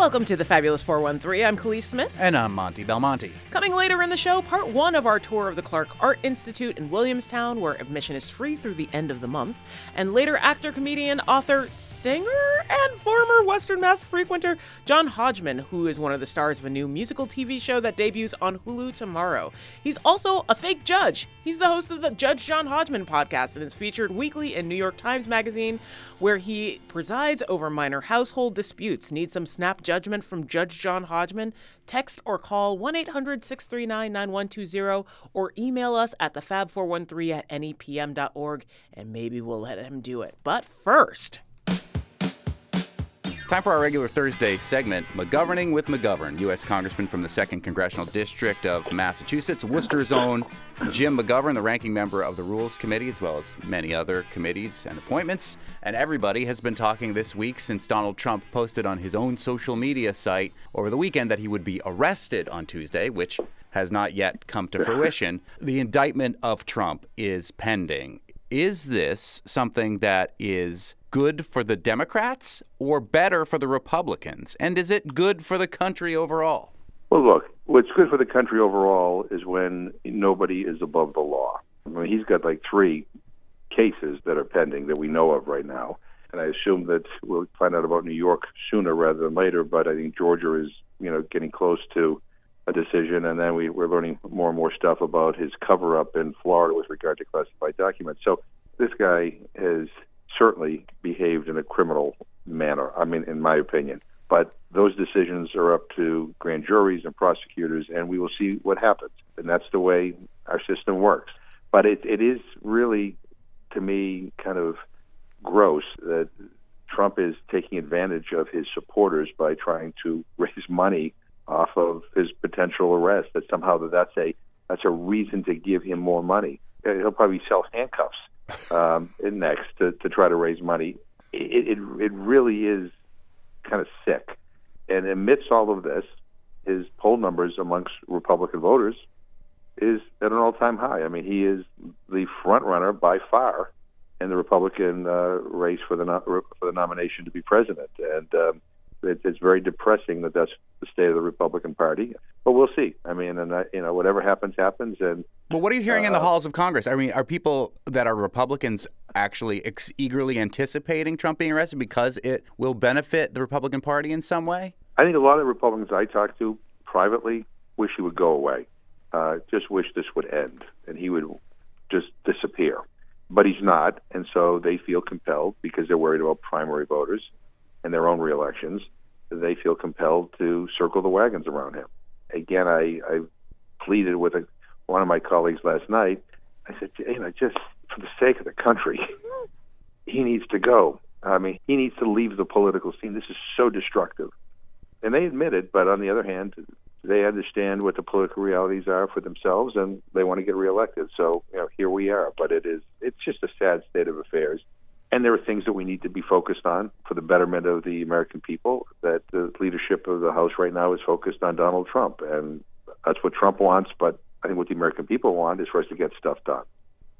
Welcome to the Fabulous 413. I'm Kaliis Smith. And I'm Monty Belmonte. Coming later in the show, part one of our tour of the Clark Art Institute in Williamstown, where admission is free through the end of the month. And later, actor, comedian, author, singer, and former Western Mass frequenter John Hodgman, who is one of the stars of a new musical TV show that debuts on Hulu tomorrow. He's also a fake judge. He's the host of the Judge John Hodgman podcast and is featured weekly in New York Times Magazine, where he presides over minor household disputes. Need some snap judgment from Judge John Hodgman? Text or call 1 800 639 9120 or email us at thefab413 at nepm.org and maybe we'll let him do it. But first, Time for our regular Thursday segment, McGoverning with McGovern. U.S. Congressman from the 2nd Congressional District of Massachusetts, Worcester's own Jim McGovern, the ranking member of the Rules Committee, as well as many other committees and appointments. And everybody has been talking this week since Donald Trump posted on his own social media site over the weekend that he would be arrested on Tuesday, which has not yet come to fruition. The indictment of Trump is pending. Is this something that is good for the Democrats or better for the Republicans? And is it good for the country overall? Well, look, what's good for the country overall is when nobody is above the law. I mean, he's got like three cases that are pending that we know of right now. And I assume that we'll find out about New York sooner rather than later, but I think Georgia is, you know, getting close to a decision, and then we, we're learning more and more stuff about his cover up in Florida with regard to classified documents. So this guy has certainly behaved in a criminal manner. I mean, in my opinion. But those decisions are up to grand juries and prosecutors, and we will see what happens. And that's the way our system works. But it, it is really, to me, kind of gross that Trump is taking advantage of his supporters by trying to raise money off of his potential arrest. That somehow that that's a that's a reason to give him more money. He'll probably sell handcuffs um, next to, to try to raise money. It, it, it really is kind of sick. And amidst all of this, his poll numbers amongst Republican voters is at an all-time high. I mean, he is the front runner by far in the Republican uh, race for the no- for the nomination to be president. And um, it, it's very depressing that that's the state of the Republican Party. But we'll see. I mean, and uh, you know, whatever happens, happens. And well, what are you hearing uh, in the uh, halls of Congress? I mean, are people that are Republicans actually ex- eagerly anticipating Trump being arrested because it will benefit the Republican Party in some way? I think a lot of the Republicans I talk to privately wish he would go away. Uh, just wish this would end and he would just disappear. But he's not, and so they feel compelled because they're worried about primary voters and their own reelections. They feel compelled to circle the wagons around him. Again, I, I pleaded with a, one of my colleagues last night. I said, you know, just for the sake of the country, he needs to go. I mean, he needs to leave the political scene. This is so destructive. And they admit it, but on the other hand, they understand what the political realities are for themselves and they want to get reelected. So, you know, here we are. But it is it's just a sad state of affairs. And there are things that we need to be focused on for the betterment of the American people. That the leadership of the House right now is focused on Donald Trump. And that's what Trump wants, but I think what the American people want is for us to get stuff done.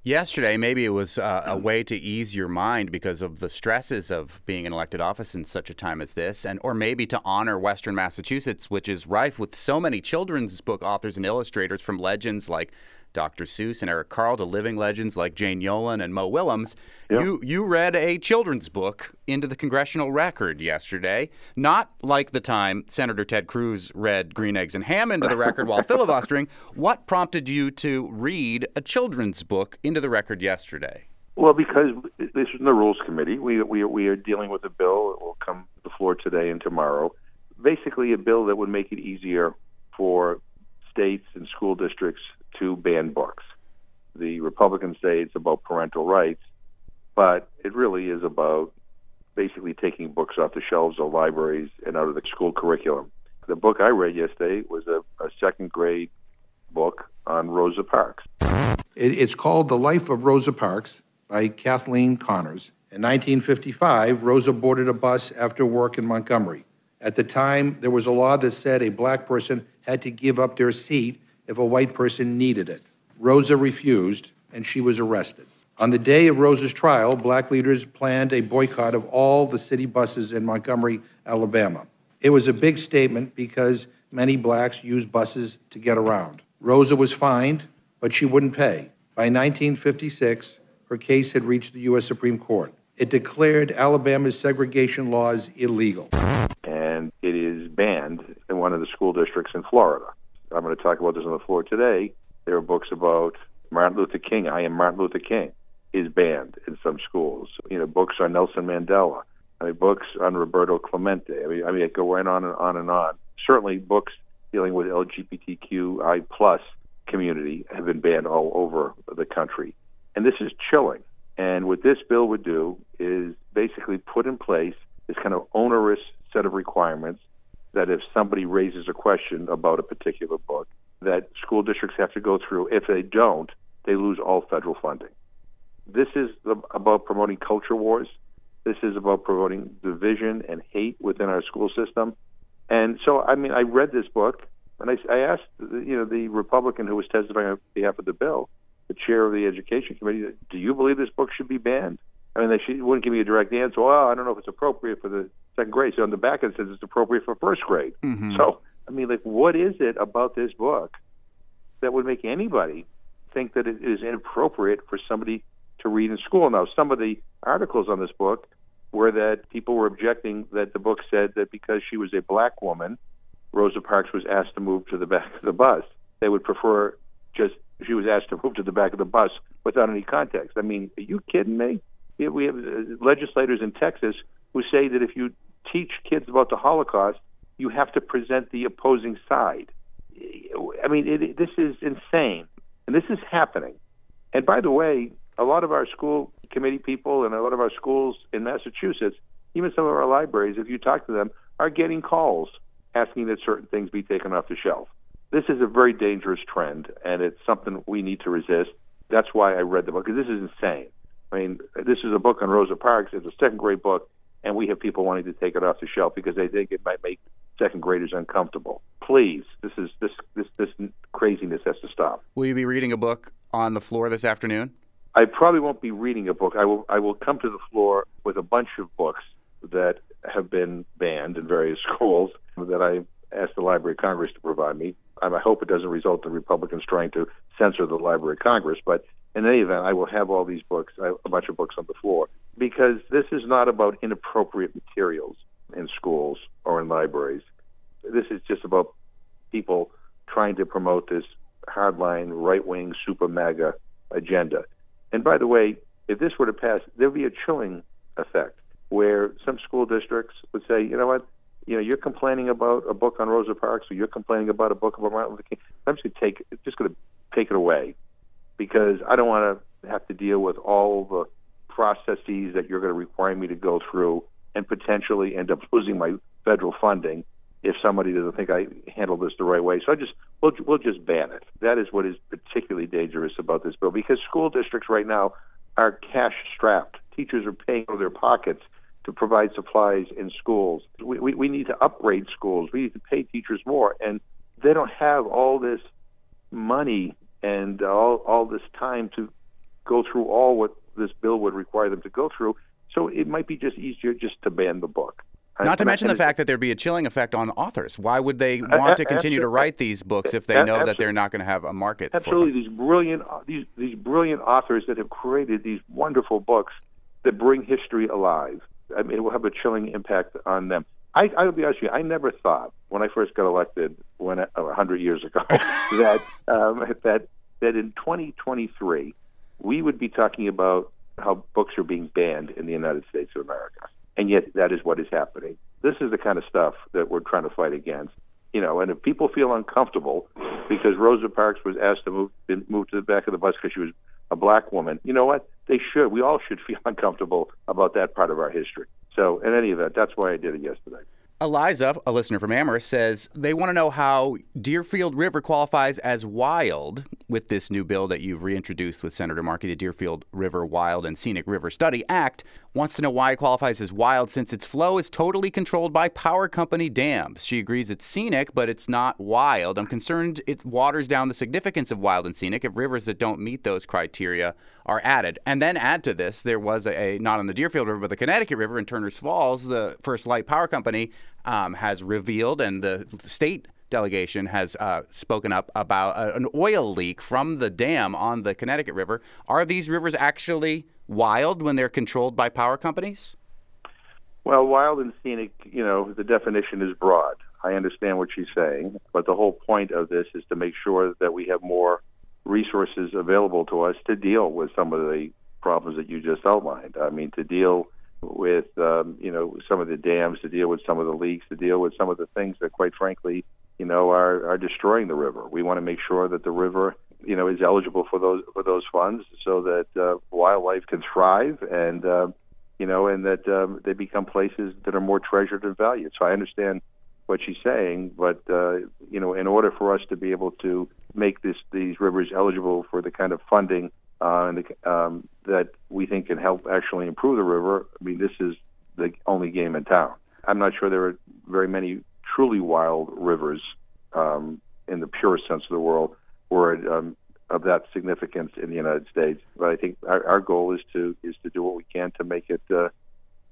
Yesterday, maybe it was uh, a way to ease your mind because of the stresses of being in elected office in such a time as this, and or maybe to honor Western Massachusetts, which is rife with so many children's book authors and illustrators from legends like Dr. Seuss and Eric Carle to living legends like Jane Yolen and Mo Willems. Yep. You you read a children's book into the congressional record yesterday, not like the time Senator Ted Cruz read Green Eggs and Ham into the record while filibustering. What prompted you to read a children's book into the record yesterday? Well, because this is in the Rules Committee. We we we are dealing with a bill that will come to the floor today and tomorrow. Basically, a bill that would make it easier for states and school districts to ban books. The Republicans say it's about parental rights, but it really is about basically taking books off the shelves of libraries and out of the school curriculum. The book I read yesterday was a, a second grade book on Rosa Parks. It's called The Life of Rosa Parks by Kathleen Connors. In 1955, Rosa boarded a bus after work in Montgomery. At the time, there was a law that said a black person had to give up their seat if a white person needed it. Rosa refused, and she was arrested. On the day of Rosa's trial, black leaders planned a boycott of all the city buses in Montgomery, Alabama. It was a big statement because many blacks use buses to get around. Rosa was fined, but she wouldn't pay. By 1956, her case had reached the U.S. Supreme Court. It declared Alabama's segregation laws illegal. And it is banned in one of the school districts in Florida. I'm going to talk about this on the floor today. There are books about Martin Luther King. I am Martin Luther King is banned in some schools. You know, books on Nelson Mandela. I mean, books on Roberto Clemente. I mean, I mean, I go right on and on and on. Certainly, books dealing with LGBTQI plus community have been banned all over the country, and this is chilling. And what this bill would do is basically put in place this kind of onerous set of requirements that if somebody raises a question about a particular book, that school districts have to go through. If they don't, they lose all federal funding. This is about promoting culture wars. This is about promoting division and hate within our school system. And so, I mean, I read this book, and I, I asked, you know, the Republican who was testifying on behalf of the bill, the chair of the Education Committee, do you believe this book should be banned? I mean, they she wouldn't give me a direct answer. Well, I don't know if it's appropriate for the second grade. So on the back it says it's appropriate for first grade. Mm-hmm. So I mean, like, what is it about this book that would make anybody think that it is inappropriate for somebody to read in school? Now, some of the articles on this book were that people were objecting that the book said that because she was a black woman, Rosa Parks was asked to move to the back of the bus. They would prefer just she was asked to move to the back of the bus without any context. I mean, are you kidding me? We have uh, legislators in Texas who say that if you teach kids about the Holocaust, you have to present the opposing side. I mean, it, this is insane, and this is happening. And by the way, a lot of our school committee people and a lot of our schools in Massachusetts, even some of our libraries, if you talk to them, are getting calls asking that certain things be taken off the shelf. This is a very dangerous trend, and it's something we need to resist. That's why I read the book, because this is insane. I mean, this is a book on Rosa Parks. It's a second grade book, and we have people wanting to take it off the shelf because they think it might make second graders uncomfortable. Please, this is this this this craziness has to stop. Will you be reading a book on the floor this afternoon? I probably won't be reading a book. I will I will come to the floor with a bunch of books that have been banned in various schools that I asked the Library of Congress to provide me. I hope it doesn't result in Republicans trying to censor the Library of Congress, but in any event, I will have all these books, a bunch of books on the floor, because this is not about inappropriate materials in schools or in libraries. This is just about people trying to promote this hardline, right wing, super MAGA agenda. And by the way, if this were to pass, there'd be a chilling effect where some school districts would say, you know what, you know, you're complaining about a book on Rosa Parks, or you're complaining about a book about Martin Luther King. I'm just to take, just going to take it away because I don't want to have to deal with all the processes that you're going to require me to go through and potentially end up losing my federal funding if somebody doesn't think I handle this the right way. So I just we'll we'll just ban it. That is what is particularly dangerous about this bill because school districts right now are cash strapped. Teachers are paying out of their pockets to provide supplies in schools. We, we, we need to upgrade schools. We need to pay teachers more, and they don't have all this money and all all this time to go through all what this bill would require them to go through. So it might be just easier just to ban the book. Not to mention the fact that there'd be a chilling effect on authors. Why would they want to continue to write these books if they know that they're not going to have a market? Absolutely, these brilliant these these brilliant authors that have created these wonderful books that bring history alive. I mean, it will have a chilling impact on them. I, I'll be honest with you. I never thought when I first got elected, when a hundred years ago, that um, that that in 2023 we would be talking about how books are being banned in the United States of America, and yet that is what is happening. This is the kind of stuff that we're trying to fight against. You know, and if people feel uncomfortable because Rosa Parks was asked to move move to the back of the bus because she was a black woman, you know what? They should. We all should feel uncomfortable about that part of our history. So, in any event, that's why I did it yesterday. Eliza, a listener from Amherst, says they want to know how Deerfield River qualifies as wild with this new bill that you've reintroduced with Senator Markey, the Deerfield River Wild and Scenic River Study Act. Wants to know why it qualifies as wild since its flow is totally controlled by power company dams. She agrees it's scenic, but it's not wild. I'm concerned it waters down the significance of wild and scenic if rivers that don't meet those criteria are added. And then add to this, there was a, a not on the Deerfield River, but the Connecticut River in Turner's Falls, the FirstLight Power Company um, has revealed, and the state delegation has uh, spoken up about uh, an oil leak from the dam on the Connecticut River. Are these rivers actually wild when they're controlled by power companies? Well, wild and scenic, you know, the definition is broad. I understand what she's saying, but the whole point of this is to make sure that we have more resources available to us to deal with some of the problems that you just outlined. I mean, to deal with um, you know some of the dams, to deal with some of the leaks, to deal with some of the things that, quite frankly, you know, are are destroying the river. We want to make sure that the river, you know, is eligible for those for those funds, so that uh, wildlife can thrive and uh, you know, and that um, they become places that are more treasured and valued. So I understand what she's saying, but uh, you know, in order for us to be able to make this these rivers eligible for the kind of funding uh, the, um, that we think can help actually improve the river, I mean, this is the only game in town. I'm not sure there are very many truly wild rivers um, in the purest sense of the world were um, of that significance in the United States. But I think our, our goal is to is to do what we can to make it uh,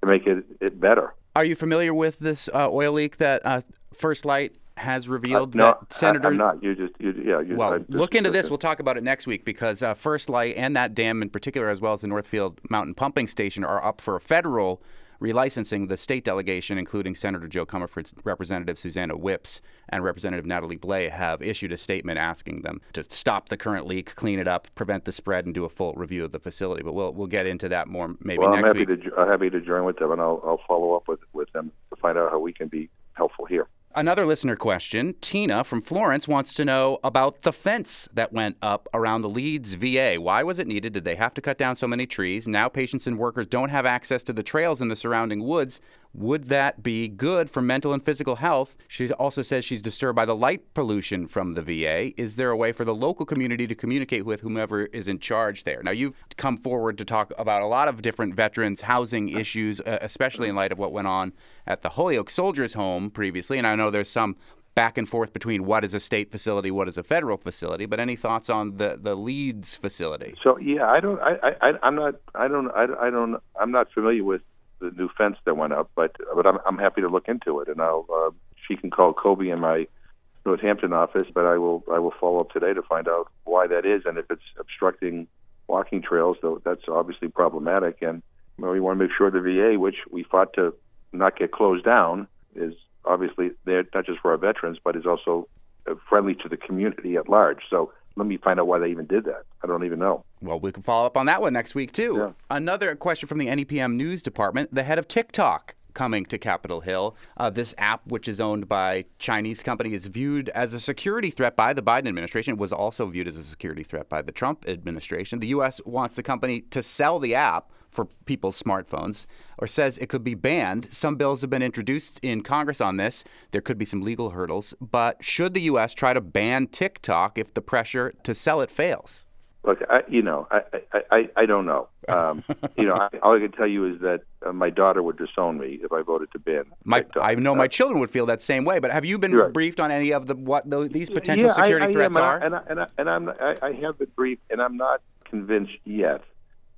to make it, it better. Are you familiar with this uh, oil leak that uh, FirstLight has revealed uh, no, that Senator. I, am not. You just, you, yeah. You, well, just, look into this. We'll talk about it next week because uh, FirstLight and that dam in particular, as well as the Northfield Mountain Pumping Station, are up for a federal relicensing the state delegation, including Senator Jo Comerford, Representative Susannah Whipps, and Representative Natalie Blais, have issued a statement asking them to stop the current leak, clean it up, prevent the spread, and do a full review of the facility. But we'll we'll get into that more maybe well, next I'm happy week. To, I'm happy to join with them, and I'll, I'll follow up with, with them to find out how we can be helpful here. Another listener question Tina from Florence wants to know about the fence that went up around the Leeds VA. Why was it needed? Did they have to cut down so many trees? Now patients and workers don't have access to the trails in the surrounding woods. Would that be good for mental and physical health? She also says she's disturbed by the light pollution from the VA. Is there a way for the local community to communicate with whomever is in charge there? Now, you've come forward to talk about a lot of different veterans' housing issues, uh, especially in light of what went on at the Holyoke Soldiers Home previously. And I know there's some back and forth between what is a state facility, what is a federal facility. But any thoughts on the the Leeds facility? So yeah, I don't, I, I, I'm not, I don't, I, I don't, I'm not familiar with the new fence that went up, but but I'm I'm happy to look into it, and I'll uh, she can call Kobe in my Northampton office, but I will I will follow up today to find out why that is, and if it's obstructing walking trails, though that's obviously problematic, and you know, we want to make sure the VA, which we fought to not get closed down, is obviously there not just for our veterans, but is also friendly to the community at large. So let me find out why they even did that. I don't even know. Well, we can follow up on that one next week, too. Yeah. Another question from the NEPM News Department the head of TikTok coming to Capitol Hill. Uh, this app, which is owned by Chinese company, is viewed as a security threat by the Biden administration. It was also viewed as a security threat by the Trump administration. The U.S. wants the company to sell the app for people's smartphones or says it could be banned. Some bills have been introduced in Congress on this. There could be some legal hurdles. But should the U.S. try to ban TikTok if the pressure to sell it fails? Look, I, you know, I, I, I, I don't know. Um, you know, I, all I can tell you is that uh, my daughter would disown me if I voted to ban. My, TikTok. I know Uh, my children would feel that same way. But have you been Right. briefed on any of the what the, these potential yeah, security I, I threats am, are? and I, and I, and, I, and I'm I, I have been briefed, and I'm not convinced yet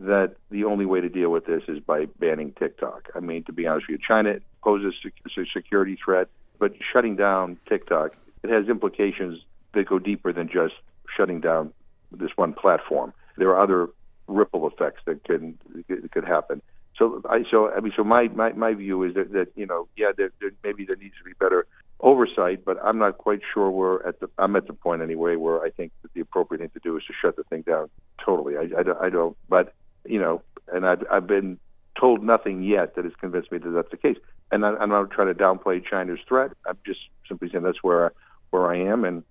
that the only way to deal with this is by banning TikTok. I mean, to be honest with you, China poses a security threat, but shutting down TikTok it has implications that go deeper than just shutting down this one platform. There are other ripple effects that can that could happen. So I so I mean so my my, my view is that, that you know yeah there, there maybe there needs to be better oversight, but I'm not quite sure we're at the I'm at the point anyway where I think that the appropriate thing to do is to shut the thing down totally. I, I, I don't but you know and I've I've been told nothing yet that has convinced me that that's the case. And I, I'm not trying to downplay China's threat. I'm just simply saying that's where where I am, and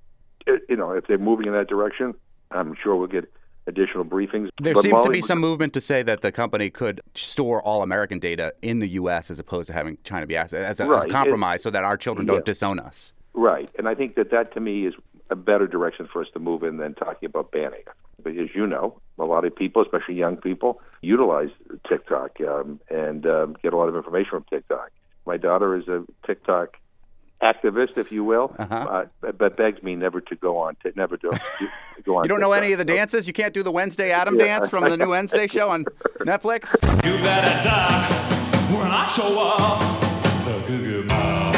it, you know if they're moving in that direction, I'm sure we'll get additional briefings. There But seems to be some movement to say that the company could store all American data in the U.S. as opposed to having China be as, as, a, as a Right. compromise, so that our children don't Yeah. disown us. Right, and I think that that to me is a better direction for us to move in than talking about banning. It. But as you know, a lot of people, especially young people, utilize TikTok um, and um, get a lot of information from TikTok. My daughter is a TikTok activist, if you will, Uh-huh. uh, but begs me never to go on, to, never to, to go on. You don't know TikTok. any of the dances? You can't do the Wednesday Addams Yeah. dance from the new Wednesday show on Netflix? You better duck when I show up. The Goo Goo Muck.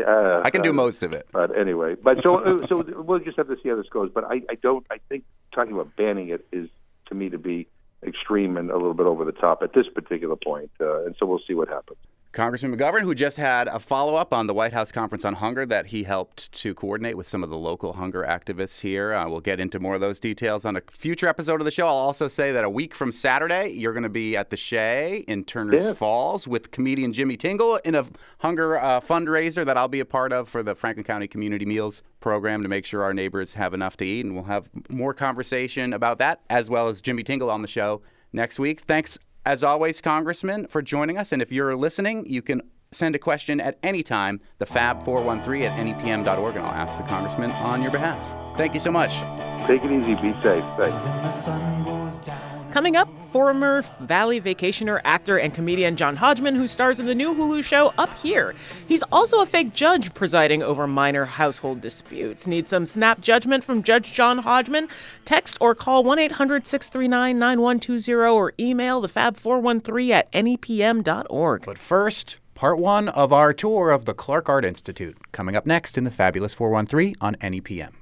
Yeah, I can do most of it. But anyway, but so uh, so we'll just have to see how this goes. But I, I don't. I think talking about banning it is to me to be extreme and a little bit over the top at this particular point. Uh, and so we'll see what happens. Congressman McGovern, who just had a follow up on the White House Conference on Hunger that he helped to coordinate with some of the local hunger activists here. Uh, we'll get into more of those details on a future episode of the show. I'll also say that a week from Saturday, you're going to be at the Shea in Turner's Yeah. Falls with comedian Jimmy Tingle in a hunger uh, fundraiser that I'll be a part of for the Franklin County Community Meals program to make sure our neighbors have enough to eat. And we'll have more conversation about that as well as Jimmy Tingle on the show next week. Thanks as always, Congressman, for joining us. And if you're listening, you can send a question at any time, the fab413 at nepm.org, and I'll ask the Congressman on your behalf. Thank you so much. Take it easy. Be safe. Thanks. Coming up, former Valley vacationer, actor, and comedian John Hodgman, who stars in the new Hulu show Up Here. He's also a fake judge presiding over minor household disputes. Need some snap judgment from Judge John Hodgman? Text or call 1 800 639 9120 or email the fab413 at nepm.org. But first, part one of our tour of the Clark Art Institute, coming up next in the Fabulous 413 on NEPM.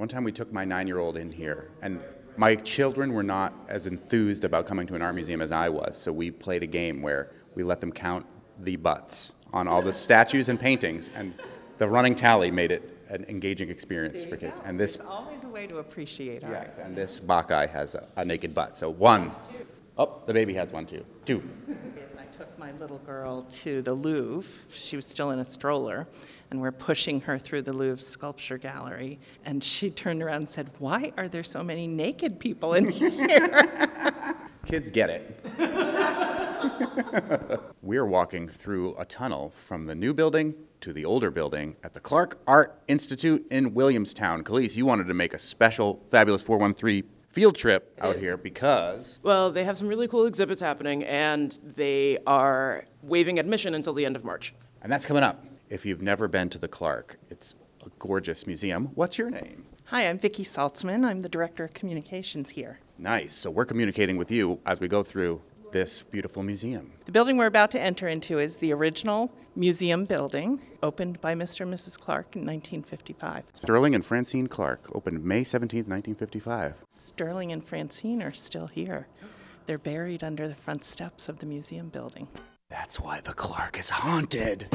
One time we took my nine year old in here, and my children were not as enthused about coming to an art museum as I was, so we played a game where we let them count the butts on all the statues and paintings, and the running tally made it an engaging experience for kids. And this Always a way to appreciate art. Yes, and this Bacchae has a, a naked butt. So one. Oh, the baby has one too. Two. Yes, I took my little girl to the Louvre. She was still in a stroller, and we're pushing her through the Louvre sculpture gallery. And she turned around and said, Why are there so many naked people in here? Kids get it. We're walking through a tunnel from the new building to the older building at the Clark Art Institute in Williamstown. Kaliis, you wanted to make a special Fabulous 413 field trip out here because Well, they have some really cool exhibits happening, and they are waiving admission until the end of March. and that's coming up. If you've never been to the Clark, it's a gorgeous museum. What's your name? Hi, I'm Vicki Saltzman. I'm the Director of Communications here. Nice. So we're communicating with you as we go through this beautiful museum. The building we're about to enter into is the original museum building, opened by Mr. and Mrs. Clark in 1955. Sterling and Francine Clark opened May 17, 1955. Sterling and Francine are still here. They're buried under the front steps of the museum building. That's why the Clark is haunted.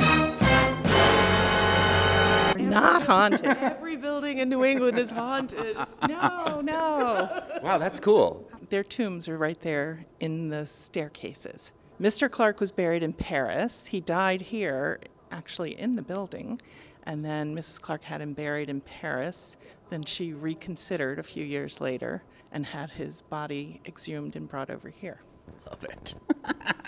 Not haunted. Every building in New England is haunted. No, no. Wow, that's cool. Their tombs are right there in the staircases. Mr. Clark was buried in Paris. He died here, actually in the building. And then Mrs. Clark had him buried in Paris. Then she reconsidered a few years later and had his body exhumed and brought over here. Love it.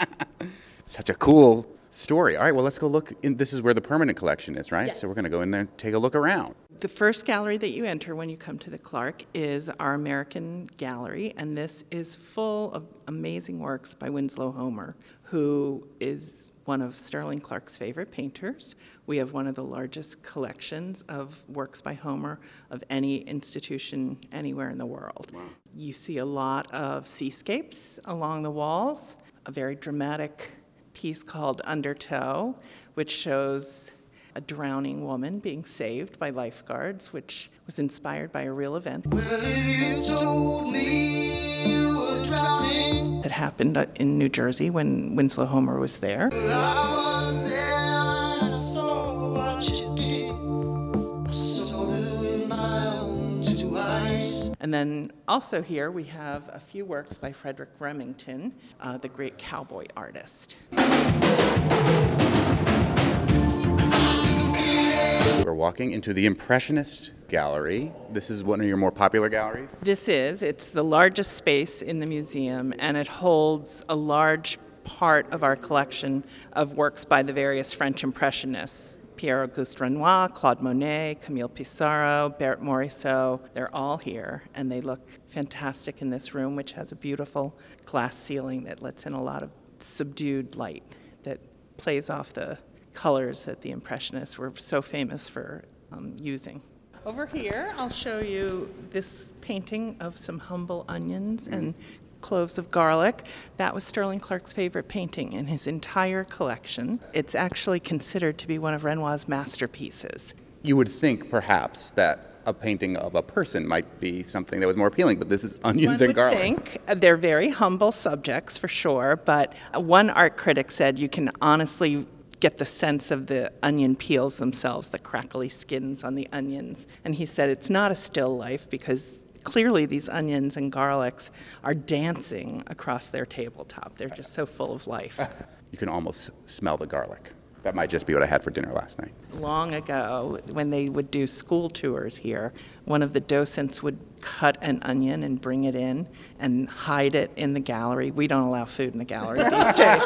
Such a cool story. All right, well, let's go look. In, this is where the permanent collection is, right? Yes. So we're going to go in there and take a look around. The first gallery that you enter when you come to the Clark is our American Gallery, and this is full of amazing works by Winslow Homer, who is one of Sterling Clark's favorite painters. We have one of the largest collections of works by Homer of any institution anywhere in the world. Wow. You see a lot of seascapes along the walls, a very dramatic piece called Undertow, which shows a drowning woman being saved by lifeguards, which was inspired by a real event that happened in New Jersey when Winslow Homer was there. And then also here we have a few works by Frederic Remington, uh, the great cowboy artist. We're walking into the Impressionist Gallery. This is one of your more popular galleries. This is, it's the largest space in the museum, and it holds a large part of our collection of works by the various French Impressionists. Pierre Auguste Renoir, Claude Monet, Camille Pissarro, Berthe Morisot. They're all here, and they look fantastic in this room, which has a beautiful glass ceiling that lets in a lot of subdued light that plays off the colors that the Impressionists were so famous for um, using. Over here, I'll show you this painting of some humble onions and cloves of garlic. That was Sterling Clark's favorite painting in his entire collection. It's actually considered to be one of Renoir's masterpieces. You would think perhaps that a painting of a person might be something that was more appealing, but this is onions One and garlic. think uh, they're very humble subjects for sure, but one art critic said you can honestly get the sense of the onion peels themselves, the crackly skins on the onions. And he said it's not a still life because clearly these onions and garlics are dancing across their tabletop. They're just so full of life. You can almost smell the garlic. That might just be what I had for dinner last night. long ago, when they would do school tours here, one of the docents would cut an onion and bring it in and hide it in the gallery. We don't allow food in the gallery these days.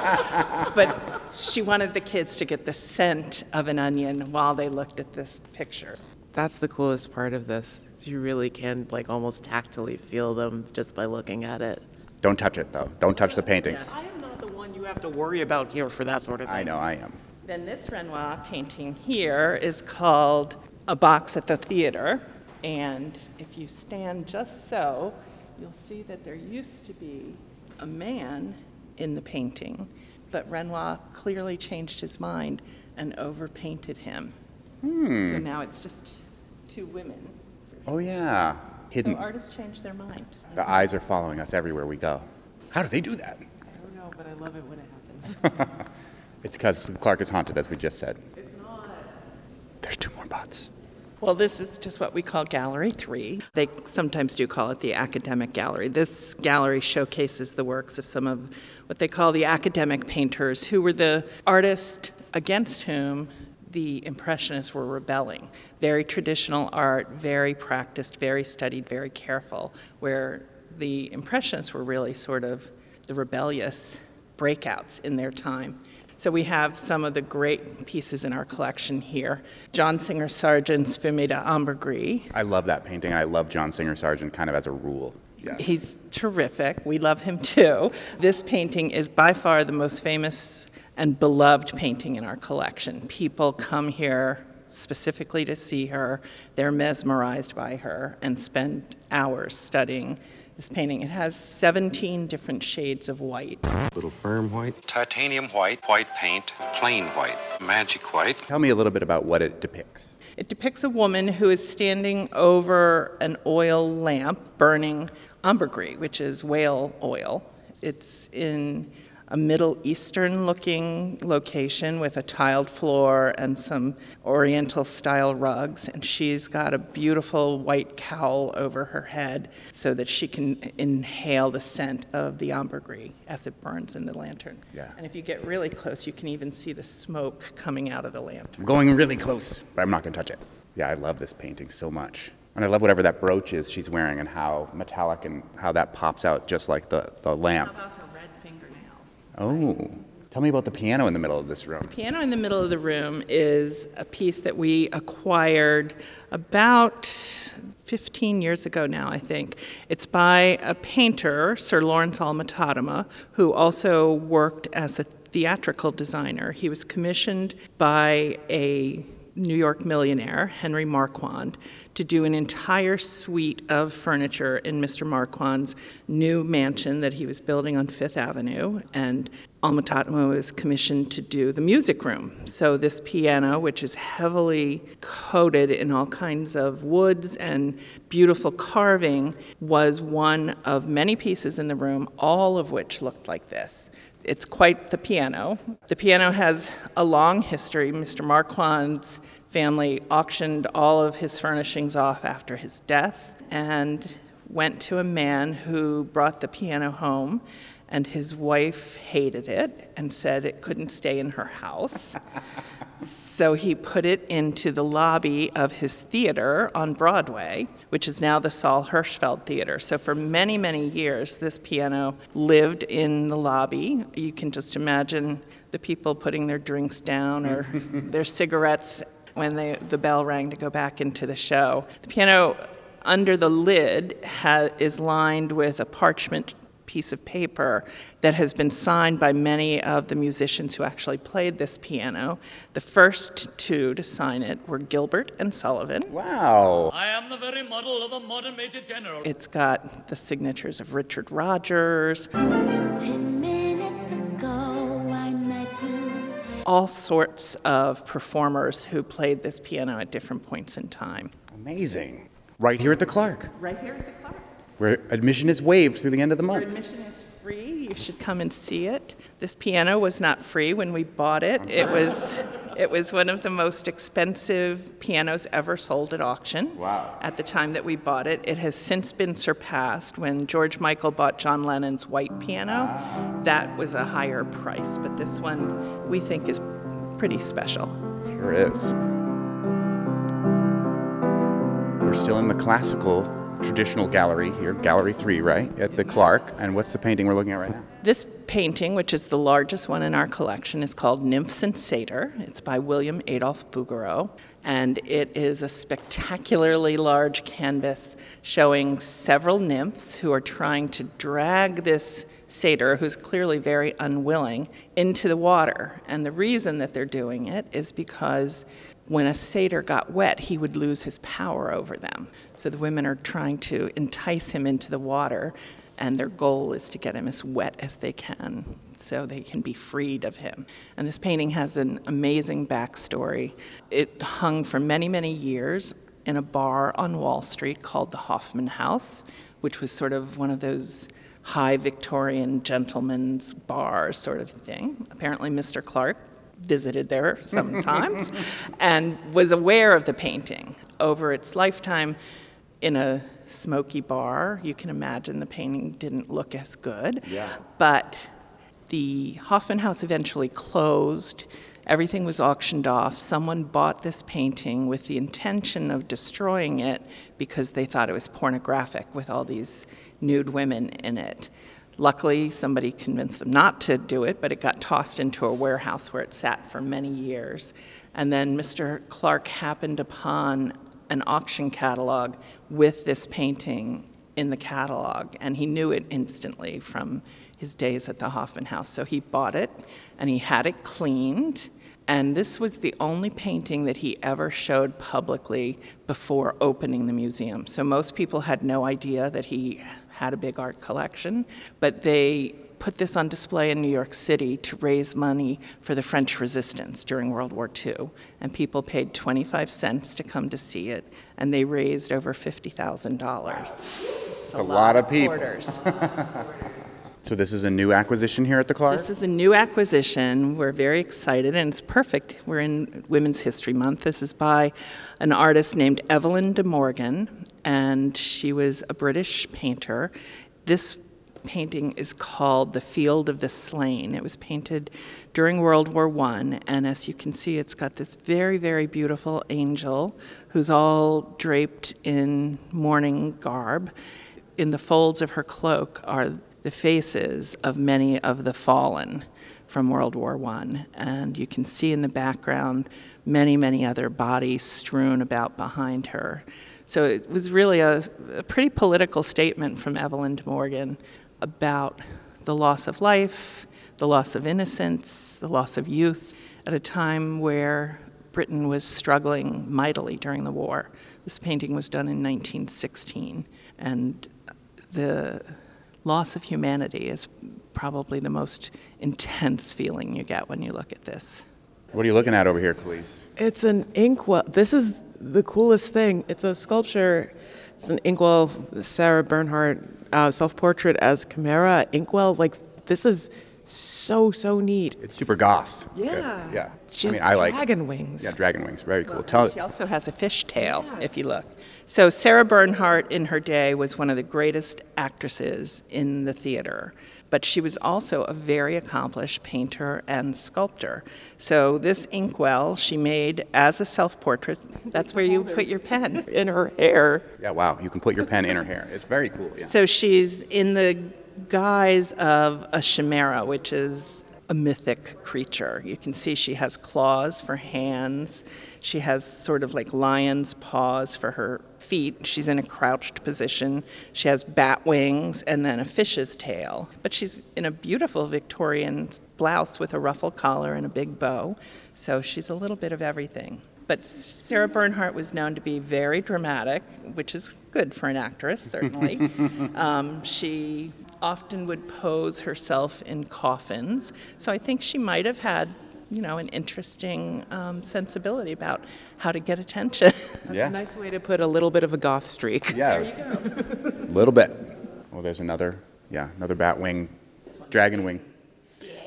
But she wanted the kids to get the scent of an onion while they looked at this picture. That's the coolest part of this. You really can like almost tactily feel them just by looking at it. Don't touch it, though. Don't touch the paintings. I am not the one you have to worry about here for that sort of thing. I know, I am. Then this Renoir painting here is called A Box at the Theater. And if you stand just so, you'll see that there used to be a man in the painting, but Renoir clearly changed his mind and overpainted him. Hmm. So now it's just two women. Oh, yeah. So Hidden. artists change their mind. The eyes are following us everywhere we go. How do they do that? I don't know, but I love it when it happens. It's because Clark is haunted, as we just said. It's not. There's two more bots. Well, this is just what we call Gallery 3. They sometimes do call it the Academic Gallery. This gallery showcases the works of some of what they call the academic painters, who were the artists against whom the Impressionists were rebelling. Very traditional art, very practiced, very studied, very careful, where the Impressionists were really sort of the rebellious breakouts in their time. So we have some of the great pieces in our collection here. John Singer Sargent's Fumée d'Ambergris. I love that painting. I love John Singer Sargent kind of as a rule. Yeah. He's terrific. We love him too. This painting is by far the most famous and beloved painting in our collection. People come here specifically to see her. They're mesmerized by her and spend hours studying this painting. It has 17 different shades of white. Little firm white. Titanium white, white paint, plain white, magic white. Tell me a little bit about what it depicts. It depicts a woman who is standing over an oil lamp burning ambergris, which is whale oil. It's in a Middle Eastern looking location with a tiled floor and some Oriental style rugs. And she's got a beautiful white cowl over her head so that she can inhale the scent of the ambergris as it burns in the lantern. Yeah. And if you get really close, you can even see the smoke coming out of the lantern. I'm going really close, but I'm not going to touch it. Yeah, I love this painting so much. And I love whatever that brooch is she's wearing and how metallic and how that pops out just like the, the lamp. about her red fingernails? Oh. Tell me about the piano in the middle of this room. The piano in the middle of the room is a piece that we acquired about 15 years ago now, I think. It's by a painter, Sir Lawrence Alma-Tadema, who also worked as a theatrical designer. He was commissioned by a New York millionaire, Henry Marquand, to do an entire suite of furniture in Mr. Marquand's new mansion that he was building on Fifth Avenue. And Alma-Tadema was commissioned to do the music room. So this piano, which is heavily coated in all kinds of woods and beautiful carving, was one of many pieces in the room, all of which looked like this. It's quite the piano. The piano has a long history. Mr. Marquand's family auctioned all of his furnishings off after his death and went to a man who brought the piano home and his wife hated it and said it couldn't stay in her house. So he put it into the lobby of his theater on Broadway, which is now the Saul Hirschfeld Theater. So for many, many years, this piano lived in the lobby. You can just imagine the people putting their drinks down or their cigarettes when they, the bell rang to go back into the show. The piano under the lid ha- is lined with a parchment piece of paper that has been signed by many of the musicians who actually played this piano. The first two to sign it were Gilbert and Sullivan. Wow. I am the very model of a modern major general. It's got the signatures of Richard Rodgers, Ten minutes ago, I met you. all sorts of performers who played this piano at different points in time. Amazing. Right here at the Clark, Right here at the Clark. Where admission is waived through the end of the month. admission is free. You should come and see it. This piano was not free when we bought it. It was, it was one of the most expensive pianos ever sold at auction. Wow. At the time that we bought it, it has since been surpassed. When George Michael bought John Lennon's white piano, that was a higher price. But this one we think is pretty special. Sure is. We're still in the classical traditional gallery here, Gallery 3, right? At the Clark. And what's the painting we're looking at right now? This painting, which is the largest one in our collection, is called Nymphs and Satyr. It's by William Adolphe Bouguereau, and it is a spectacularly large canvas showing several nymphs who are trying to drag this satyr, who's clearly very unwilling, into the water. And the reason that they're doing it is because when a satyr got wet, he would lose his power over them. So the women are trying to entice him into the water, and their goal is to get him as wet as they can so they can be freed of him. And this painting has an amazing backstory. It hung for many, many years in a bar on Wall Street called the Hoffman House, which was sort of one of those high Victorian gentlemen's bars sort of thing. Apparently, Mr. Clark visited there sometimes and was aware of the painting over its lifetime in a smoky bar. You can imagine the painting didn't look as good. Yeah. But the Hoffman House eventually closed. Everything was auctioned off. Someone bought this painting with the intention of destroying it because they thought it was pornographic with all these nude women in it. Luckily, somebody convinced them not to do it, but it got tossed into a warehouse where it sat for many years. And then Mr. Clark happened upon an auction catalog with this painting in the catalog, and he knew it instantly from his days at the Hoffman House. So he bought it and he had it cleaned. And this was the only painting that he ever showed publicly before opening the museum. So most people had no idea that he had a big art collection, but they put this on display in New York City to raise money for the French resistance during World War II. And people paid 25 cents to come to see it, and they raised over $50,000. It's a lot of people. So this is a new acquisition here at the Clark? This is a new acquisition. We're very excited, and it's perfect. We're in Women's History Month. This is by an artist named Evelyn de Morgan, and she was a British painter. This painting is called The Field of the Slain. It was painted during World War I, and as you can see, it's got this very, very beautiful angel who's all draped in mourning garb. In the folds of her cloak are the faces of many of the fallen from World War I. And you can see in the background many, many other bodies strewn about behind her. So it was really a, a pretty political statement from Evelyn de Morgan about the loss of life, the loss of innocence, the loss of youth at a time where Britain was struggling mightily during the war. This painting was done in 1916, and the loss of humanity is probably the most intense feeling you get when you look at this. What are you looking at over here, Kaliis? It's an inkwell. This is the coolest thing. It's a sculpture. It's an inkwell, Sarah Bernhardt uh, self-portrait as Chimera inkwell. Like this is so so neat. It's super goth. Yeah. Yeah. She I has mean, I like dragon wings. Yeah, dragon wings. Very cool. Tell She also has a fish tail, if you look. So Sarah Bernhardt, in her day, was one of the greatest actresses in the theater. but she was also a very accomplished painter and sculptor. So this inkwell she made as a self-portrait. That's where you put your pen. In her hair. Yeah, wow. You can put your pen in her hair. It's very cool. Yeah. So she's in the guise of a chimera, which is a mythic creature. You can see she has claws for hands. She has sort of like lion's paws for her feet. She's in a crouched position. She has bat wings and then a fish's tail. But she's in a beautiful Victorian blouse with a ruffle collar and a big bow. So she's a little bit of everything. But Sarah Bernhardt was known to be very dramatic, which is good for an actress, certainly. um, she often would pose herself in coffins. So I think she might have had, you know, an interesting um, sensibility about how to get attention. Yeah. Nice way to put a little bit of a goth streak. Yeah. A little bit. Well, there's another. Yeah, another bat wing, dragon wing.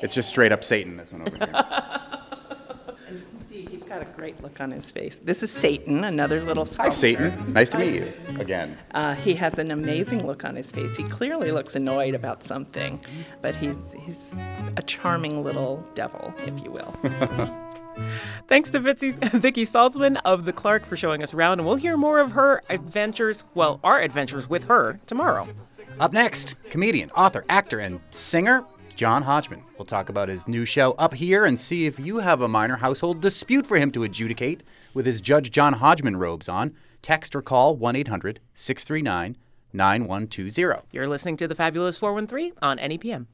It's just straight up Satan. This one over here. and you can see he's got a great look on his face. This is Satan, another little Hi. Satan. Nice to meet you again. Uh, he has an amazing look on his face. He clearly looks annoyed about something, but he's he's a charming little devil, if you will. Thanks to Vicki, Vicki Saltzman of the Clark for showing us around, and we'll hear more of her adventures, well, our adventures with her tomorrow. Up next, comedian, author, actor, and singer John Hodgman. We'll talk about his new show Up Here and see if you have a minor household dispute for him to adjudicate with his Judge John Hodgman robes on. Text or call 1 800 639 9120. You're listening to the Fabulous 413 on E NEPM.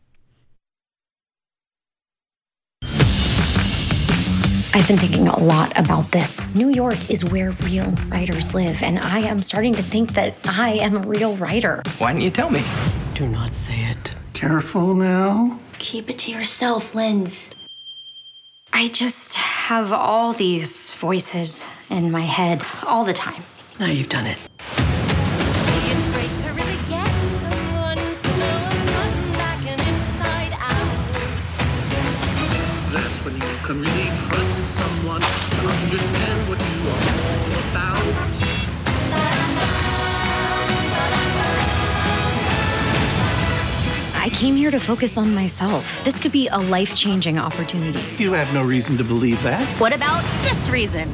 I've been thinking a lot about this. New York is where real writers live, and I am starting to think that I am a real writer. Why didn't you tell me? Do not say it. Careful now. Keep it to yourself, Linz. I just have all these voices in my head all the time. Now you've done it. It's great to really get someone to know what's gotten back and inside out. That's when you can really trust someone to understand what you are all about. I came here to focus on myself. This could be a life changing opportunity. You have no reason to believe that. What about this reason?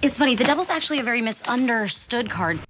It's funny, the devil's actually a very misunderstood card.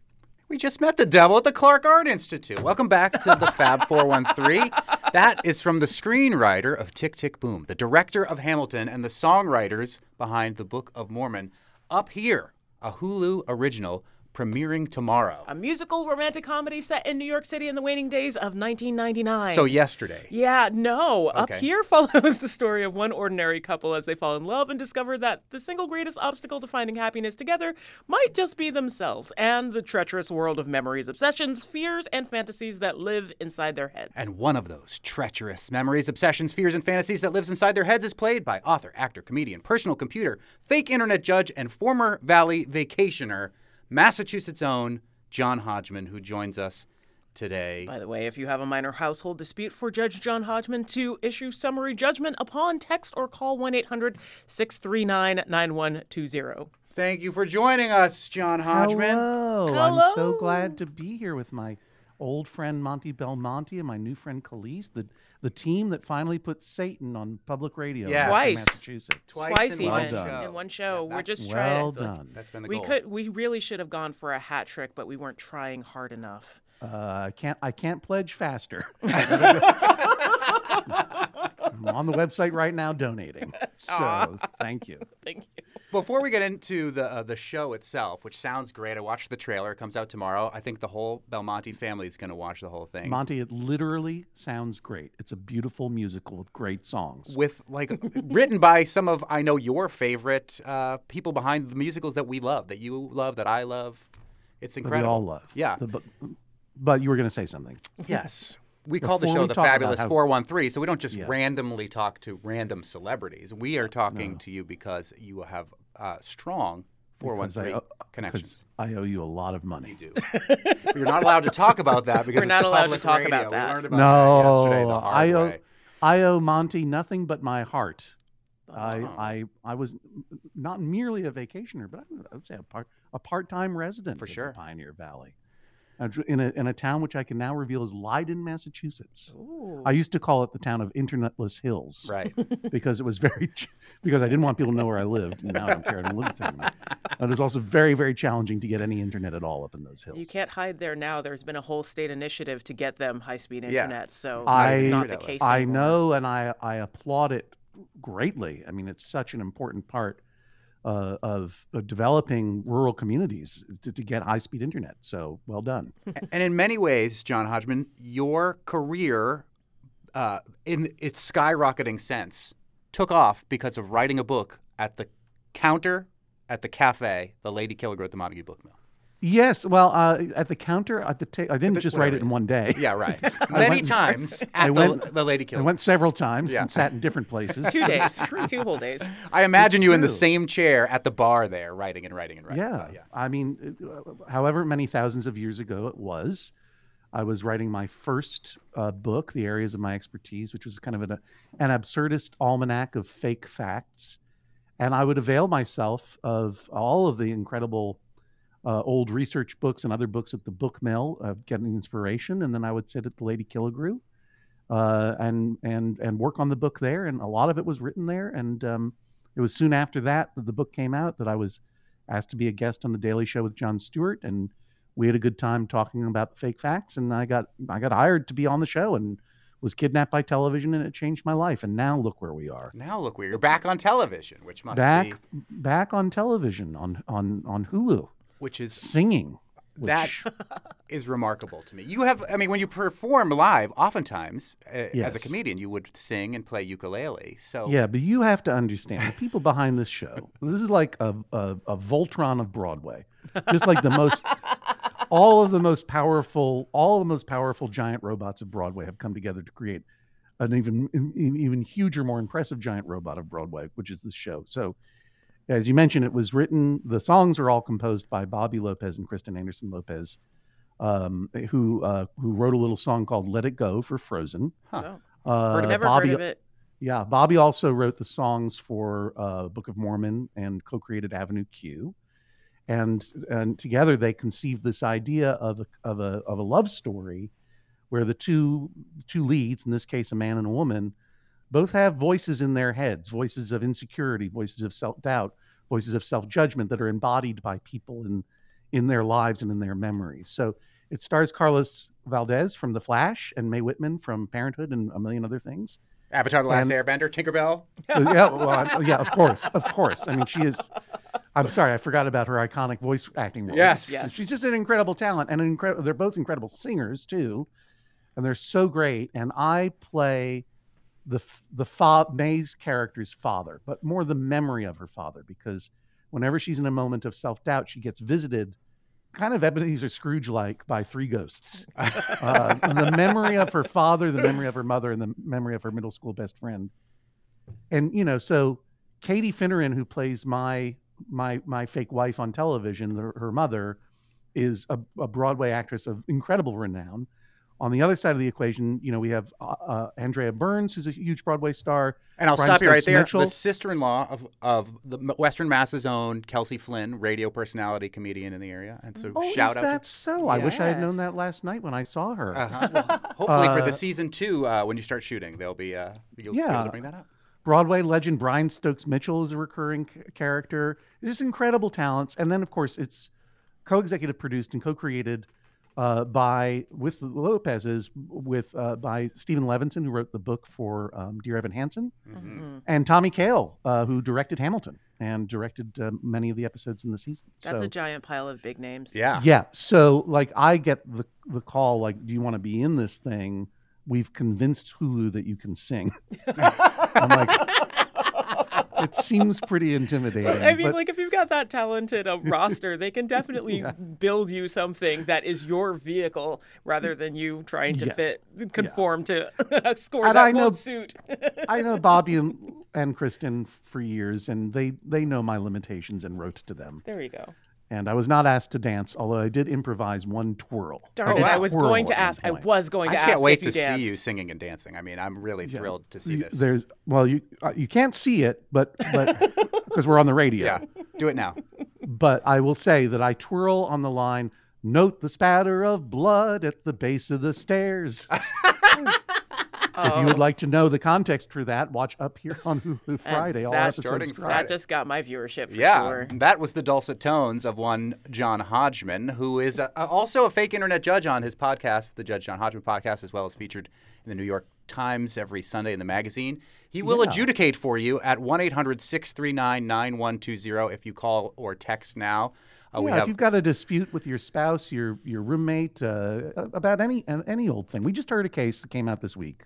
We just met the devil at the Clark Art Institute. Welcome back to the Fab 413. That is from the screenwriter of Tick Tick Boom, the director of Hamilton, and the songwriters behind the Book of Mormon. Up here, a Hulu original premiering tomorrow. A musical romantic comedy set in New York City in the waning days of 1999. So, yesterday. Yeah, no. Up here follows the story of one ordinary couple as they fall in love and discover that the single greatest obstacle to finding happiness together might just be themselves and the treacherous world of memories, obsessions, fears, and fantasies that live inside their heads. And one of those treacherous memories, obsessions, fears, and fantasies that lives inside their heads is played by author, actor, comedian, personal computer, fake internet judge, and former Valley vacationer, Massachusetts' own John Hodgman, who joins us today. By the way, if you have a minor household dispute for Judge John Hodgman to issue summary judgment upon text or call 1 800 639 9120. Thank you for joining us, John Hodgman. Hello. Hello. I'm so glad to be here with my old friend Monty Belmonte and my new friend Kaliis, the the team that finally put Satan on public radio Yes. in Twice. Massachusetts. Twice Twice in even one show. in one show. Yeah, We're just well trying. I feel like done. That's been the we goal. could. We really should have gone for a hat trick, but we weren't trying hard enough. Uh, I can't I can't pledge faster. I'm on the website right now donating. So thank you. Thank you. Before we get into the uh, the show itself, which sounds great, I watched the trailer. It comes out tomorrow. I think the whole Belmonte family is going to watch the whole thing. Monty, it literally sounds great. It's a beautiful musical with great songs. with like written by some of I know your favorite uh, people behind the musicals that we love, that you love, that I love. It's that we incredible. all love. Yeah. The- but, but you were going to say something. Yes. We call the show the Fabulous how- 413, so we don't just Yeah. randomly talk to random celebrities. We are talking to you because you have uh, strong Because I 413 connections. I owe you a lot of money. You do. You're not allowed to talk about that because We're it's not allowed to talk radio. about that. We learned about that yesterday the No, hard I owe way. I owe Monty nothing but my heart. I, Oh. I I was not merely a vacationer, but I would say a part a part time resident For of the sure. Pioneer Valley. Dr- in a in a town which I can now reveal is Leyden, Massachusetts. I used to call it the town of internetless hills, Right. because it was very ch- because I didn't want people to know where I lived. And now I don't care. I don't live there anymore. It was also very very challenging to get any internet at all up in those hills. You can't hide there now. There's been a whole state initiative to get them high-speed Yeah. internet, so I not the case I anymore. know, and I I applaud it greatly. I mean, it's such an important part uh, of, of developing rural communities to, to get high speed internet. So well done. and in many ways, John Hodgman, your career, uh, in its skyrocketing sense, took off because of writing a book at the counter at the cafe, The Lady Killer at the Montague Book Mill. Yes, well, uh, at the counter, at the ta- I didn't the- just write it in one day. Yeah, right. Many went- times I at the- went- the Lady Killer. I went several times Yeah. and sat in different places. Two days, two whole days. I imagine It's you in the same chair at the bar there, writing and writing and writing. Yeah. yeah. I mean, uh, however many thousands of years ago it was, I was writing my first uh, book, The Areas of My Expertise, which was kind of an, an absurdist almanac of fake facts. And I would avail myself of all of the incredible uh, old research books and other books at the book mill of getting inspiration. And then I would sit at the Lady Killigrew uh, and, and, and work on the book there. And a lot of it was written there. And um, it was soon after that that the book came out that I was asked to be a guest on the Daily Show with Jon Stewart, and we had a good time talking about the fake facts. And I got I got hired to be on the show, and was kidnapped by television, and it changed my life. And now look where we are. Now look where you're back on television, which must back be back on television on on on Hulu, which is singing. Which, that is remarkable to me. You have, I mean, when you perform live, oftentimes uh, as a comedian, you would sing and play ukulele. So Yeah, but you have to understand the people behind this show. This is like a, a, a Voltron of Broadway, just like the most, all of the most powerful, all the most powerful giant robots of Broadway have come together to create an even an even huger, more impressive giant robot of Broadway, which is this show. So, as you mentioned, it was written. The songs are all composed by Bobby Lopez and Kristen Anderson Lopez, um, who uh, who wrote a little song called "Let It Go" for Frozen. Huh. Uh, Heard of- Never Bobby, heard of it. Yeah, Bobby also wrote the songs for uh, Book of Mormon and co-created Avenue Q, and and together they conceived this idea of a, of a of a love story, where the two two leads, in this case a man and a woman, both have voices in their heads, voices of insecurity, voices of self doubt, voices of self judgment that are embodied by people in in their lives and in their memories. So it stars Carlos Valdez from The Flash and Mae Whitman from Parenthood and a million other things. Avatar: The Last And- Airbender, Tinkerbell. Uh, yeah, well, yeah, of course, of course. I mean, she is. I'm sorry, I forgot about her iconic voice acting roles. Yes. Yes. she's just an incredible talent, and an incredible. They're both incredible singers too, and they're so great. And I play the the fa- Mae's character's father, but more the memory of her father, because whenever she's in a moment of self doubt, she gets visited, kind of Ebenezer Scrooge like, by three ghosts. uh, the memory of her father, the memory of her mother, and the memory of her middle school best friend. And you know, so Katie Finneran, who plays my my my fake wife on television, the, her mother, is a, a Broadway actress of incredible renown. On the other side of the equation, you know, we have uh, uh, Andrea Burns, who's a huge Broadway star. And I'll Brian stop you right there. Mitchell. The sister-in-law of of the Western Mass's own Kelsey Flynn, radio personality, comedian in the area, and so Oh, shout is out. that so? I wish I had known that last night when I saw her. Uh-huh. Well, hopefully for Uh, the season two, uh, when you start shooting, they'll be uh, you'll be able yeah. to bring that up. Broadway legend Brian Stokes Mitchell is a recurring c- character. Just incredible talents, and then of course it's co-executive produced and co-created uh, by with the Lopez's with uh, by Steven Levenson, who wrote the book for um, Dear Evan Hansen, Mhm. and Tommy Kail, uh, who directed Hamilton and directed uh, many of the episodes in the season. That's so, a giant pile of big names. Yeah, yeah. So like I get the the call like, do you want to be in this thing? We've convinced Hulu that you can sing. I'm like, it seems pretty intimidating. I mean, but- like if you've got that talented uh, a roster, they can definitely build you something that is your vehicle rather than you trying to Yes. fit conform to a score And that I know- suit. I know Bobby and, and Kristen for years, and they they know my limitations and wrote to them. There you go. And I was not asked to dance, although I did improvise one twirl. Darn it! I was going to ask. I was going to ask. I can't wait if you to see danced. you singing and dancing. I mean, I'm really Yeah. thrilled to see You- this. There's well, you uh, you can't see it, but but because we're on the radio. Yeah, do it now. But I will say that I twirl on the line. Note the spatter of blood at the base of the stairs. If you would Oh. like to know the context for that, watch up here on Hulu Friday. All that- episodes Starting drop. That just got my viewership for yeah, sure. that was the dulcet tones of one John Hodgman, who is uh also a fake internet judge on his podcast, the Judge John Hodgman podcast, as well as featured in the New York Times every Sunday in the magazine. He will Yeah. adjudicate for you at 1 800 639 9120 if you call or text now. Uh, we yeah, if you've got a dispute with your spouse, your your roommate, uh, about any any old thing. We just heard a case that came out this week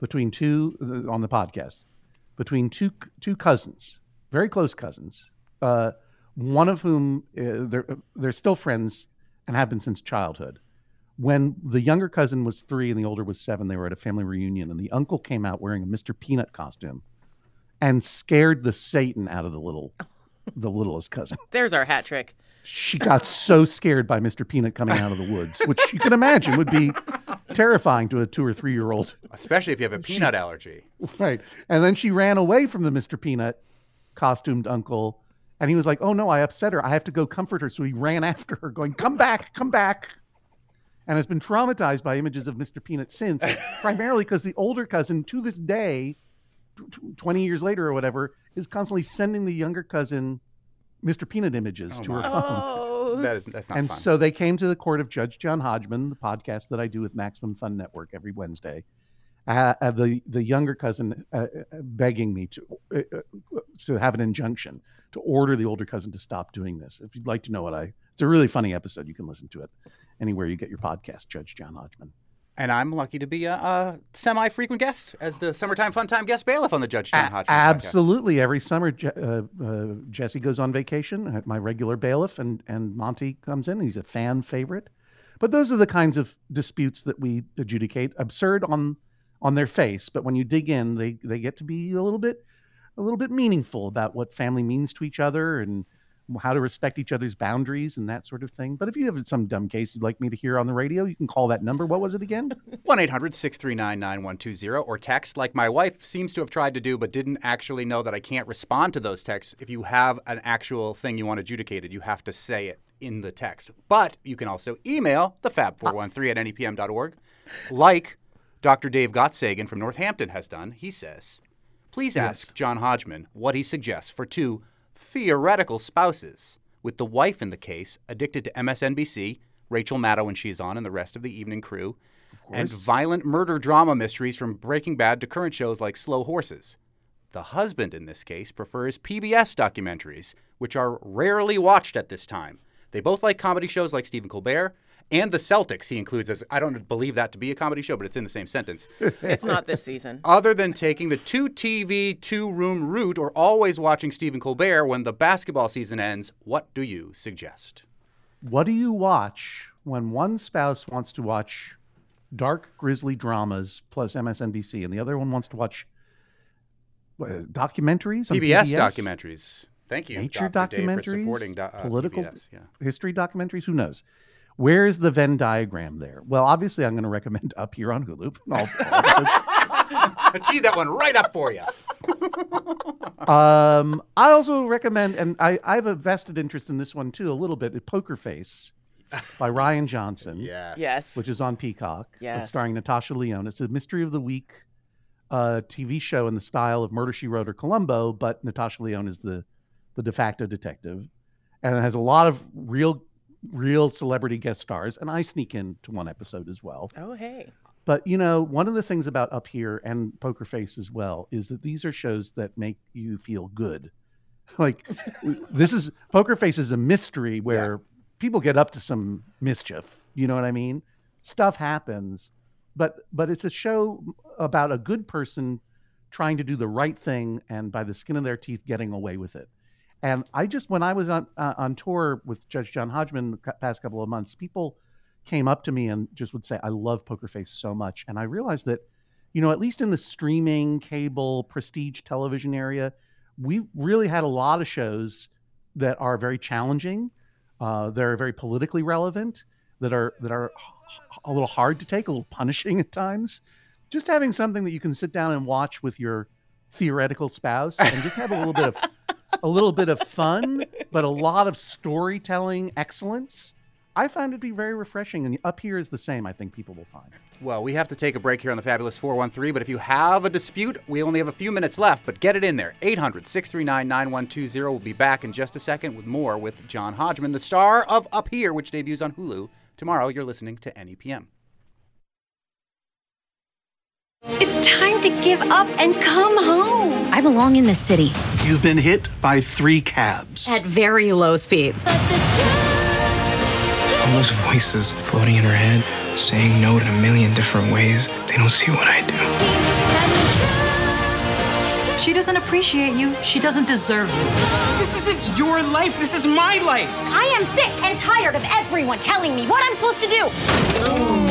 between two uh, on the podcast between two two cousins, very close cousins. Uh, one of whom uh, they're they're still friends and have been since childhood. When the younger cousin was three and the older was seven, they were at a family reunion, and the uncle came out wearing a Mr. Peanut costume and scared the Satan out of the little the littlest cousin There's our hat trick. She got so scared by Mr. Peanut coming out of the woods, which you can imagine would be terrifying to a two or three year old. especially if you have a peanut allergy. Right. And then she ran away from the Mr. Peanut costumed uncle. And he was like, Oh no, I upset her. I have to go comfort her. So he ran after her, going, Come back, come back. And has been traumatized by images of Mr. Peanut since, primarily because the older cousin, to this day, tw- tw- 20 years later or whatever, is constantly sending the younger cousin Mr. Peanut images Oh, to her phone. Oh, That is that's not and fun. so they came to the court of Judge John Hodgman, the podcast that I do with Maximum Fun Network every Wednesday. Uh, uh, the the younger cousin uh, uh, begging me to uh, uh, to have an injunction to order the older cousin to stop doing this. If you'd like to know what I, it's a really funny episode. You can listen to it anywhere you get your podcast. Judge John Hodgman. And I'm lucky to be a, a semi-frequent guest as the summertime fun time guest bailiff on the Judge John A- Hodgman podcast. absolutely. Every summer, Je- uh, uh, Jesse goes on vacation. uh, My regular bailiff, and and Monty comes in. He's a fan favorite. But those are the kinds of disputes that we adjudicate. Absurd on on their face, but when you dig in, they they get to be a little bit a little bit meaningful about what family means to each other and how to respect each other's boundaries and that sort of thing. But if you have some dumb case you'd like me to hear on the radio, you can call that number. What was it again? 1 800 639 9120 or text like my wife seems to have tried to do but didn't actually know that I can't respond to those texts. If you have an actual thing you want adjudicated, you have to say it in the text. But you can also email the fab413 ah. at E nepm.org, like Dr. Dave Gottsagen from Northampton has done. He says, Please ask John Hodgman what he suggests for two theoretical spouses, with the wife in the case addicted to MSNBC, Rachel Maddow when she's on, and the rest of the evening crew, and violent murder drama mysteries from Breaking Bad to current shows like Slow Horses. The husband in this case prefers PBS documentaries, which are rarely watched at this time. They both like comedy shows like Stephen Colbert and The Celtics, he includes as I don't believe that to be a comedy show, but it's in the same sentence. it's not this season. Other than taking the two TV, two room route or always watching Stephen Colbert when the basketball season ends, what do you suggest? What do you watch when one spouse wants to watch dark, grisly dramas plus MSNBC, and the other one wants to watch what, documentaries? on PBS, PBS? documentaries. Thank you, nature Dr. Dave, for documentaries, supporting do- uh, political PBS, yeah. history documentaries. Who knows? Where's the Venn diagram there? Well, obviously, I'm going to recommend Up Here on Hulu. All- all episodes. I teed that one right up for you. um, I also recommend, and I, I have a vested interest in this one too, a little bit. Poker Face by Rian Johnson. Yes. Yes. Which is on Peacock. uh, Yes. Starring Natasha Lyonne. It's a mystery of the week uh, TV show in the style of Murder She Wrote or Columbo, but Natasha Lyonne is the the de facto detective, and it has a lot of real real celebrity guest stars, and I sneak into one episode as well. Oh, hey. But you know, one of the things about Up Here and Poker Face as well is that these are shows that make you feel good. Like this is Poker Face is a mystery where people get up to some mischief. You know what I mean? Stuff happens, but but it's a show about a good person trying to do the right thing and by the skin of their teeth getting away with it. And I just when I was on uh, on tour with Judge John Hodgman the past couple of months, people came up to me and just would say, "I love Poker Face so much," and I realized that, you know, at least in the streaming, cable, prestige television area, we really had a lot of shows that are very challenging, uh, that are very politically relevant, that are that are a little hard to take, a little punishing at times. Just having something that you can sit down and watch with your theoretical spouse and just have a little bit of a little bit of fun, but a lot of storytelling excellence. I found it to be very refreshing, and up here is the same. I think people will find. Well, we have to take a break here on the Fabulous 413, but if you have a dispute, we only have a few minutes left, but get it in there. 800 639 9120. We'll be back in just a second with more with John Hodgman, the star of Up Here, which debuts on Hulu. Tomorrow, you're listening to NEPM. It's time to give up and come home. I belong in the city You've been hit by three cabs. at very low speeds. All those voices floating in her head, saying no in a million different ways. They don't see what I do. She doesn't appreciate you. She doesn't deserve you. This isn't your life. This is my life. I am sick and tired of everyone telling me what I'm supposed to do. Oh.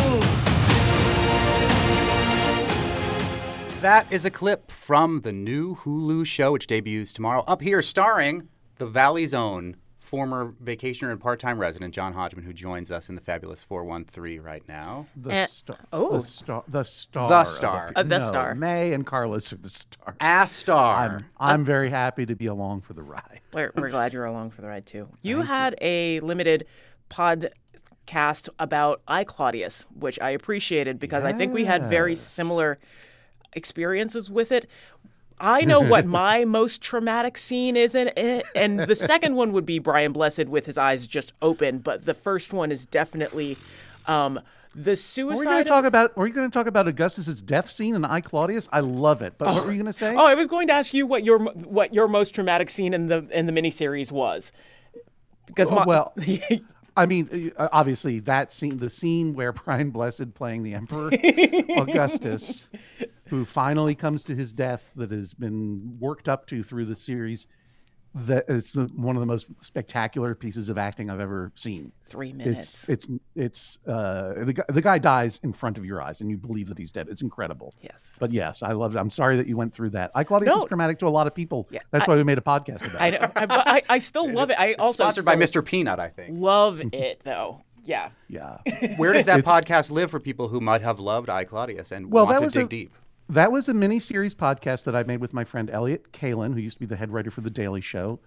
That is a clip from the new Hulu show, which debuts tomorrow. Up here, starring the Valley's own former vacationer and part-time resident John Hodgman, who joins us in the fabulous 413 right now. The Eh, star. oh. the star. The star. The of star. Uh, the no, star. Mae and Carlos are the star. A star. I'm, I'm very happy to be along for the ride. We're, we're glad you're along for the ride too. You had a limited podcast about I Claudius, which I appreciated because I think we had very similar experiences with it. I know what my most traumatic scene is in it, and the second one would be Brian Blessed with his eyes just open, but the first one is definitely um, the Were suicide. we going to talk about? Were you going to talk about Augustus's death scene in I Claudius? I love it. But what were you going to say? Oh, I was going to ask you what your what your most traumatic scene in the in the miniseries was. Because Oh, my, well, I mean, uh, obviously that scene, the scene where Brian Blessed playing the Emperor Augustus, who finally comes to his death, that has been worked up to through the series. That it's one of the most spectacular pieces of acting I've ever seen. Three minutes. It's it's it's uh, the guy, the guy dies in front of your eyes, and you believe that he's dead. It's incredible. Yes. But yes, I loved it. I'm sorry that you went through that. I Claudius No. is traumatic to a lot of people. Yeah, That's I- why we made a podcast about I it. I, but I, I still love it. I also Sponsored by Mr. Peanut, I think. Love it though. Yeah. Yeah. Where does that podcast live for people who might have loved I Claudius and Well, want that to was dig a- deep? That was a mini series podcast that I made with my friend Elliott Kalan, who used to be the head writer for The Daily Show.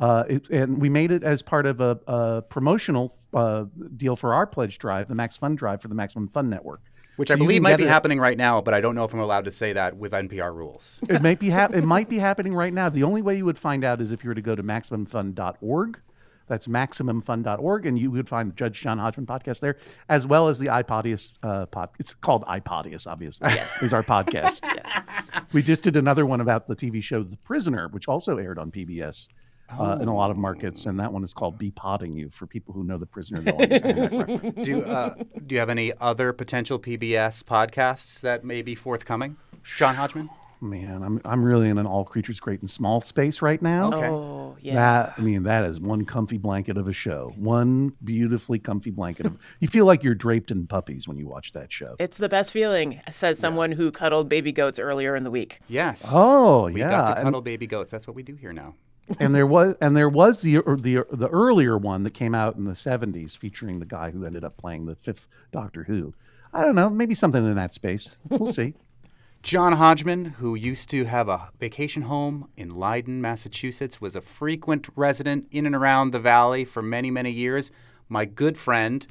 Uh, it, and we made it as part of a, a promotional uh, deal for our pledge drive, the Max Fun Drive for the Maximum Fun Network. Which So I believe might be it- happening right now, but I don't know if I'm allowed to say that with NPR rules. It might be hap- it might be happening right now. The only way you would find out is if you were to go to maximumfun.org. That's maximumfun.org, and you would find Judge John Hodgman podcast there, as well as the iPodius uh, pod. It's called iPodius, obviously. Yes, is our podcast. yes. We just did another one about the TV show The Prisoner, which also aired on PBS. Uh, in a lot of markets, and that one is called "Be Potting You" for people who know the prisoner. Do, uh, do you have any other potential PBS podcasts that may be forthcoming? John Hodgman? Man, I'm I'm really in an all creatures great and small space right now. Okay. Oh yeah. That I mean, that is one comfy blanket of a show. One beautifully comfy blanket of. You feel like you're draped in puppies when you watch that show. It's the best feeling, says someone who cuddled baby goats earlier in the week. Yes. Oh we yeah, got to and- cuddle baby goats. That's what we do here now. and there was and there was the er, the er, the earlier one that came out in the 70s featuring the guy who ended up playing the fifth Doctor Who. I don't know, maybe something in that space. We'll see. John Hodgman, who used to have a vacation home in Leyden, Massachusetts, was a frequent resident in and around the valley for many, many years. My good friend,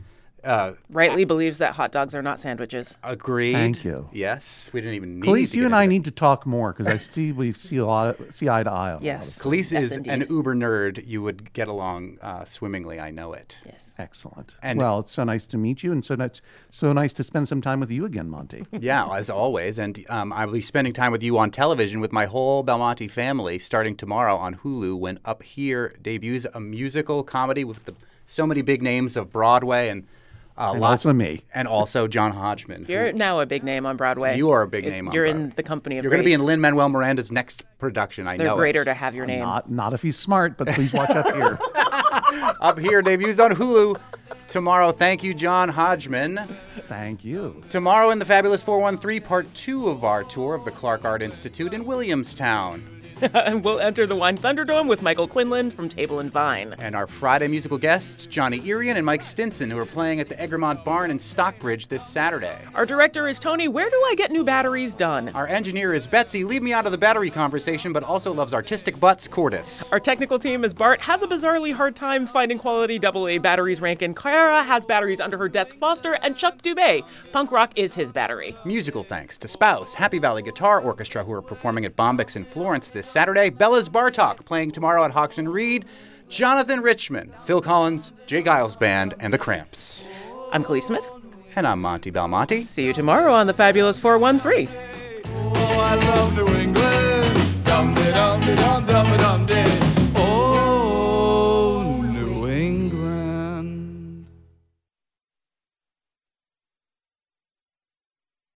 uh, Rightly believes that hot dogs are not sandwiches. agreed. Thank you. Yes, we didn't even need. Kaliis, to you and I into need to talk more because I see we see a lot of, see eye to eye. on a lot of Yes. stuff. Kaliis Yes, is an uber nerd. You would get along uh, swimmingly. I know it. Yes. Excellent. And- well, it's so nice to meet you, and so nice, so nice to spend some time with you again, Monty. Yeah, as always. And um, I will be spending time with you on television with my whole Belmonte family starting tomorrow on Hulu when Up Here debuts a musical comedy with the, so many big names of Broadway and, uh, And lots also me. And also John Hodgman. You're now a big name on Broadway. You are a big It's- name on You're in the company of You're going to be in greats. Lin Manuel Miranda's next production. I They're know. greater it. to have your name. Not not if he's smart, but please watch up here. Up Here debuts on Hulu tomorrow. Thank you, John Hodgman. Thank you. Tomorrow in the Fabulous 413, part two of our tour of the Clark Art Institute in Williamstown. and we'll enter the Wine Thunderdome with Michael Quinlan from Table and Vine. And our Friday musical guests, Johnny Irian and Mike Stinson, who are playing at the Egremont Barn in Stockbridge this Saturday. Our director is Tony. Where do I get new batteries done? Our engineer is Betsy. Leave me out of the battery conversation, but also loves artistic butts, Cordis. Our technical team is Bart. Has a bizarrely hard time finding quality AA batteries. Rankin. Kara has batteries under her desk. Foster and Chuck Dubé. Punk rock is his battery. Musical thanks to Spouse, Happy Valley Guitar Orchestra, who are performing at Bombyx in Florence this this Saturday. Bella's Bar Talk playing tomorrow at Hawks and Reed. Jonathan Richman, Phil Collins, J. Geils Band, and The Cramps. I'm Kelly Smith. And I'm Monty Belmonte. See you tomorrow on The Fabulous 413. Oh,